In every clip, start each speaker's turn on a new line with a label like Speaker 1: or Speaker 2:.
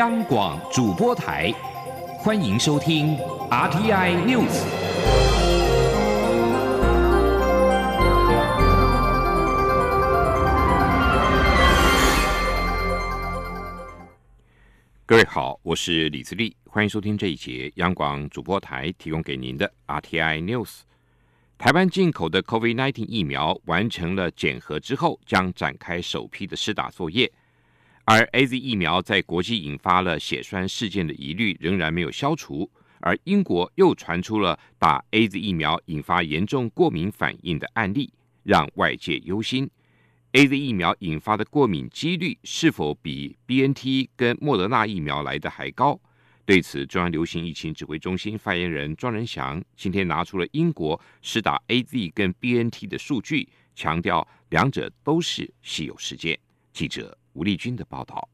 Speaker 1: 央广主播台，欢迎收听 RTI News。各位好，我是李自立，欢迎收听这一节央广主播台提供给您的 RTI News。台湾进口的 COVID-19 疫苗完成了检核之后，将展开首批的试打作业。而 A Z 疫苗在国际引发了血栓事件的疑虑仍然没有消除，而英国又传出了打 A Z 疫苗引发严重过敏反应的案例，让外界忧心 A Z 疫苗引发的过敏几率是否比 B N T 跟莫德纳疫苗来的还高？对此，中央流行疫情指挥中心发言人庄仁祥今天拿出了英国施打 A Z 跟 B N T 的数据，强调两者都是稀有事件。记者。吴立军的报道。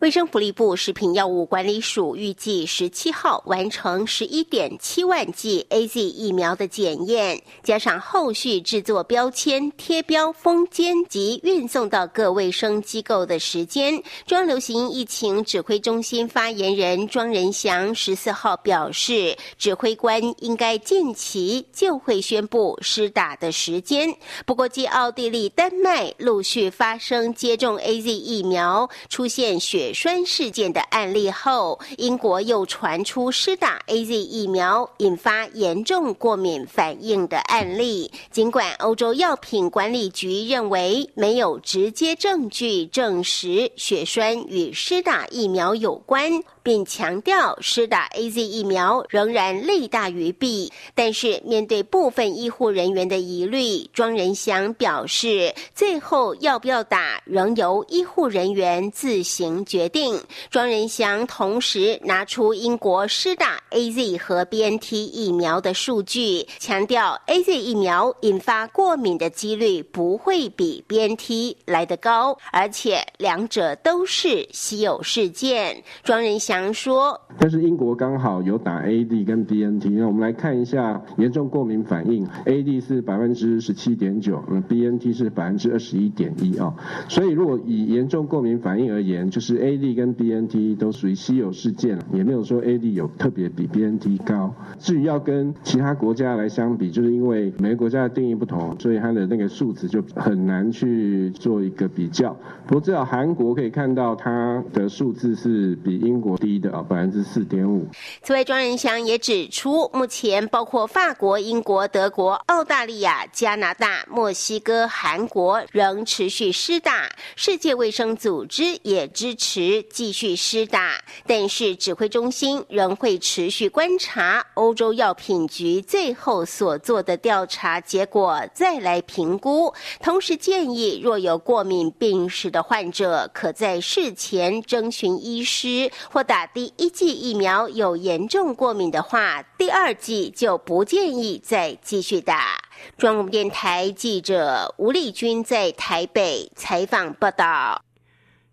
Speaker 2: 卫生福利部食品药物管理署预计十七号完成十一点七万剂 A Z 疫苗的检验，加上后续制作标签、贴标、封签及运送到各卫生机构的时间。中央流行疫情指挥中心发言人庄仁祥十四号表示，指挥官应该近期就会宣布施打的时间。不过，继奥地利、丹麦陆续发生接种 A Z 疫苗出现。血栓事件的案例后，英国又传出施打 A Z 疫苗引发严重过敏反应的案例。尽管欧洲药品管理局认为没有直接证据证实血栓与施打疫苗有关。并强调，施打 A Z 疫苗仍然利大于弊。但是，面对部分医护人员的疑虑，庄仁祥表示，最后要不要打，仍由医护人员自行决定。庄仁祥同时拿出英国施打 A Z 和 B N T 疫苗的数据，强调 A Z 疫苗引发过敏的几率不会比 B N T 来得高，而且两者都是稀有事件。庄仁祥。说，
Speaker 3: 但是英国刚好有打 A D 跟 B N T，那我们来看一下严重过敏反应，A D 是百分之十七点九，那，B N T 是百分之二十一点一啊。所以如果以严重过敏反应而言，就是 A D 跟 B N T 都属于稀有事件，也没有说 A D 有特别比 B N T 高。至于要跟其他国家来相比，就是因为每个国家的定义不同，所以它的那个数值就很难去做一个比较。不过至少韩国可以看到它的数字是比英国。低的啊，百分之四点五。
Speaker 2: 此外，庄仁祥也指出，目前包括法国、英国、德国、澳大利亚、加拿大、墨西哥、韩国仍持续施打，世界卫生组织也支持继续施打。但是，指挥中心仍会持续观察欧洲药品局最后所做的调查结果，再来评估。同时，建议若有过敏病史的患者，可在事前征询医师或打。打第一剂疫苗有严重过敏的话，第二剂就不建议再继续打。中央电台记者吴丽君在台北采访报道。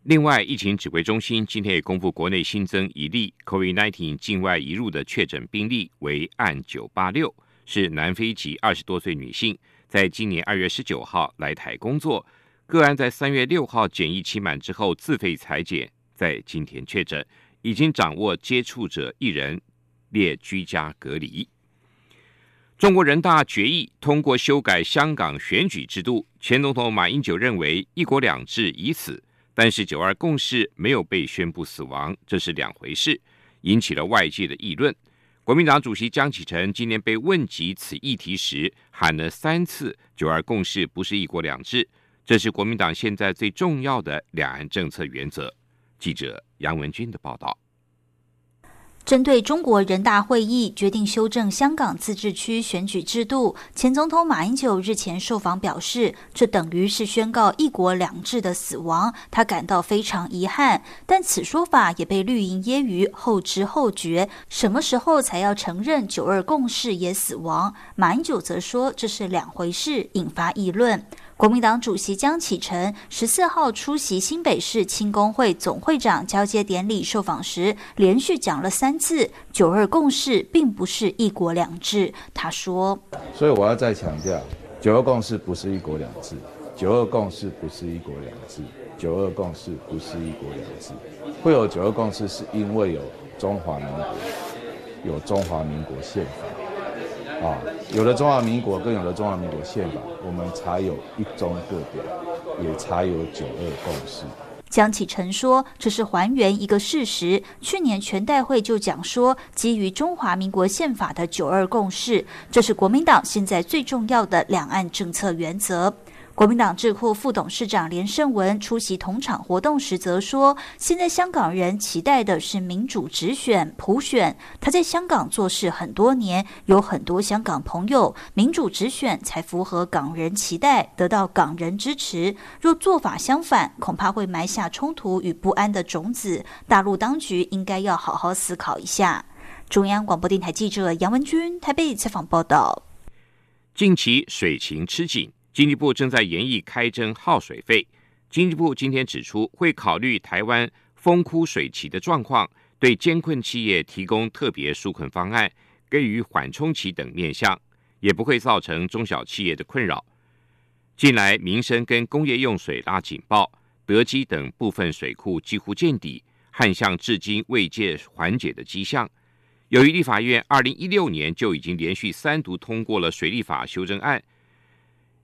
Speaker 1: 另外，疫情指挥中心今天也公布国内新增一例 COVID-19 境外移入的确诊病例为案九八六，是南非籍二十多岁女性，在今年二月十九号来台工作，个案在三月六号检疫期满之后自费裁剪，在今天确诊。已经掌握接触者一人，列居家隔离。中国人大决议通过修改香港选举制度，前总统马英九认为“一国两制”已死，但是“九二共识”没有被宣布死亡，这是两回事，引起了外界的议论。国民党主席江启臣今年被问及此议题时，喊了三次“九二共识”不是“一国两制”，这是国民党现在最重要的两岸政策原则。记者杨文军的报道。
Speaker 4: 针对中国人大会议决定修正香港自治区选举制度，前总统马英九日前受访表示，这等于是宣告“一国两制”的死亡，他感到非常遗憾。但此说法也被绿营揶揄后知后觉，什么时候才要承认“九二共识”也死亡？马英九则说这是两回事，引发议论。国民党主席江启臣十四号出席新北市青工会总会长交接典礼受访时，连续讲了三次“九二共识”并不是一国两制。他说：“
Speaker 5: 所以我要再强调，九二共识不是一国两制，九二共识不是一国两制。”九二共识不是一国两制，会有九二共识是因为有中华民国，有中华民国宪法，啊，有了中华民国更有了中华民国宪法，我们才有一中各表，也才有九二共识。
Speaker 4: 江启臣说：“这是还原一个事实。去年全代会就讲说，基于中华民国宪法的九二共识，这是国民党现在最重要的两岸政策原则。”国民党智库副董事长连胜文出席同场活动时则说：“现在香港人期待的是民主直选、普选。他在香港做事很多年，有很多香港朋友。民主直选才符合港人期待，得到港人支持。若做法相反，恐怕会埋下冲突与不安的种子。大陆当局应该要好好思考一下。”中央广播电台记者杨文君台北采访报道。
Speaker 1: 近期水情吃紧。经济部正在研议开征耗水费。经济部今天指出，会考虑台湾风枯水期的状况，对艰困企业提供特别纾困方案，给予缓冲期等面向，也不会造成中小企业的困扰。近来民生跟工业用水拉警报，德基等部分水库几乎见底，旱象至今未见缓解的迹象。由于立法院二零一六年就已经连续三读通过了水利法修正案。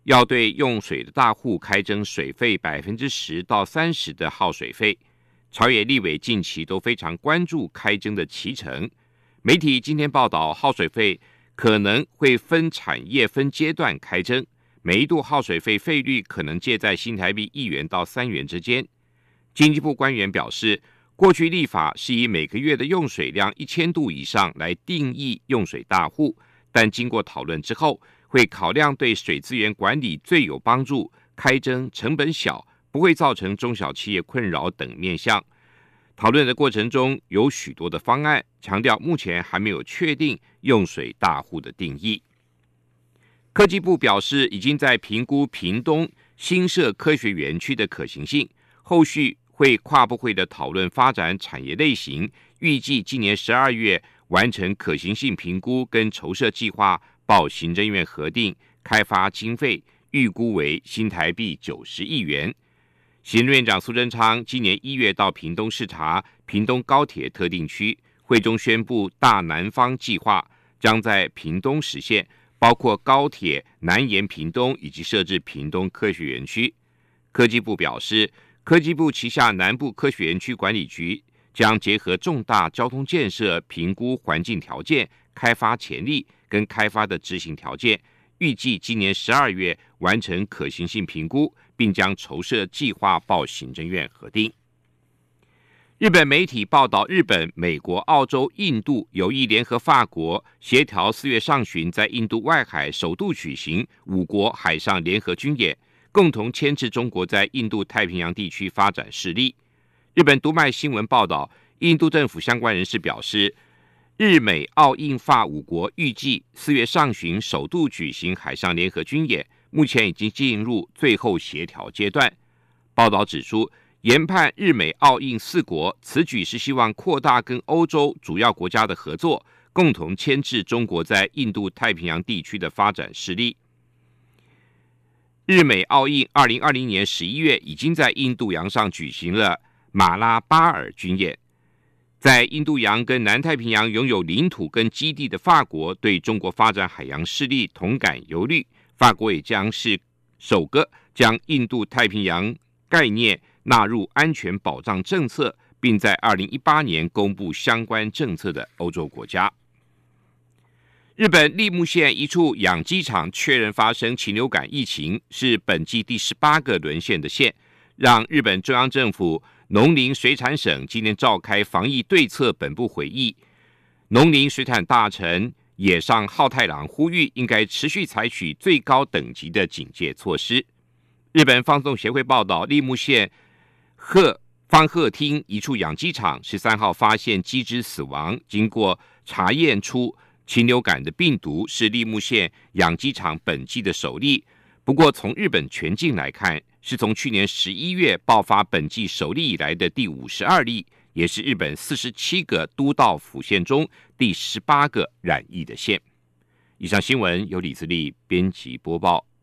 Speaker 1: 要对用水的大户开征水费百分之十到三十的耗水费，朝野立委近期都非常关注开征的期程。媒体今天报道，耗水费可能会分产业、分阶段开征，每一度耗水费费率可能介在新台币一元到三元之间。经济部官员表示，过去立法是以每个月的用水量一千度以上来定义用水大户，但经过讨论之后。会考量对水资源管理最有帮助、开征成本小、不会造成中小企业困扰等面向。讨论的过程中有许多的方案，强调目前还没有确定用水大户的定义。科技部表示，已经在评估屏东新设科学园区的可行性，后续会跨部会的讨论发展产业类型，预计今年十二月完成可行性评估跟筹设计划。报行政院核定开发经费预估为新台币九十亿元。行政院长苏贞昌今年一月到屏东视察屏东高铁特定区，会中宣布大南方计划将在屏东实现，包括高铁南延屏东以及设置屏东科学园区。科技部表示，科技部旗下南部科学园区管理局将结合重大交通建设，评估环境条件、开发潜力。跟开发的执行条件，预计今年十二月完成可行性评估，并将筹设计划报行政院核定。日本媒体报道，日本、美国、澳洲、印度有意联合法国协调，四月上旬在印度外海首度举行五国海上联合军演，共同牵制中国在印度太平洋地区发展势力。日本读卖新闻报道，印度政府相关人士表示。日美澳印法五国预计四月上旬首度举行海上联合军演，目前已经进入最后协调阶段。报道指出，研判日美澳印四国此举是希望扩大跟欧洲主要国家的合作，共同牵制中国在印度太平洋地区的发展势力。日美澳印二零二零年十一月已经在印度洋上举行了马拉巴尔军演。在印度洋跟南太平洋拥有领土跟基地的法国，对中国发展海洋势力同感忧虑。法国也将是首个将印度太平洋概念纳入安全保障政策，并在二零一八年公布相关政策的欧洲国家。日本立木县一处养鸡场确认发生禽流感疫情，是本季第十八个沦陷的县，让日本中央政府。农林水产省今天召开防疫对策本部会议，农林水产大臣野上浩太郎呼吁，应该持续采取最高等级的警戒措施。日本放送协会报道，立木县鹤方鹤町一处养鸡场十三号发现鸡只死亡，经过查验出禽流感的病毒，是立木县养鸡场本季的首例。不过，从日本全境来看，是从去年十一月爆发本季首例以来的第五十二例，也是日本四十七个都道府县中第十八个染疫的县。以上新闻由李自力编辑播报。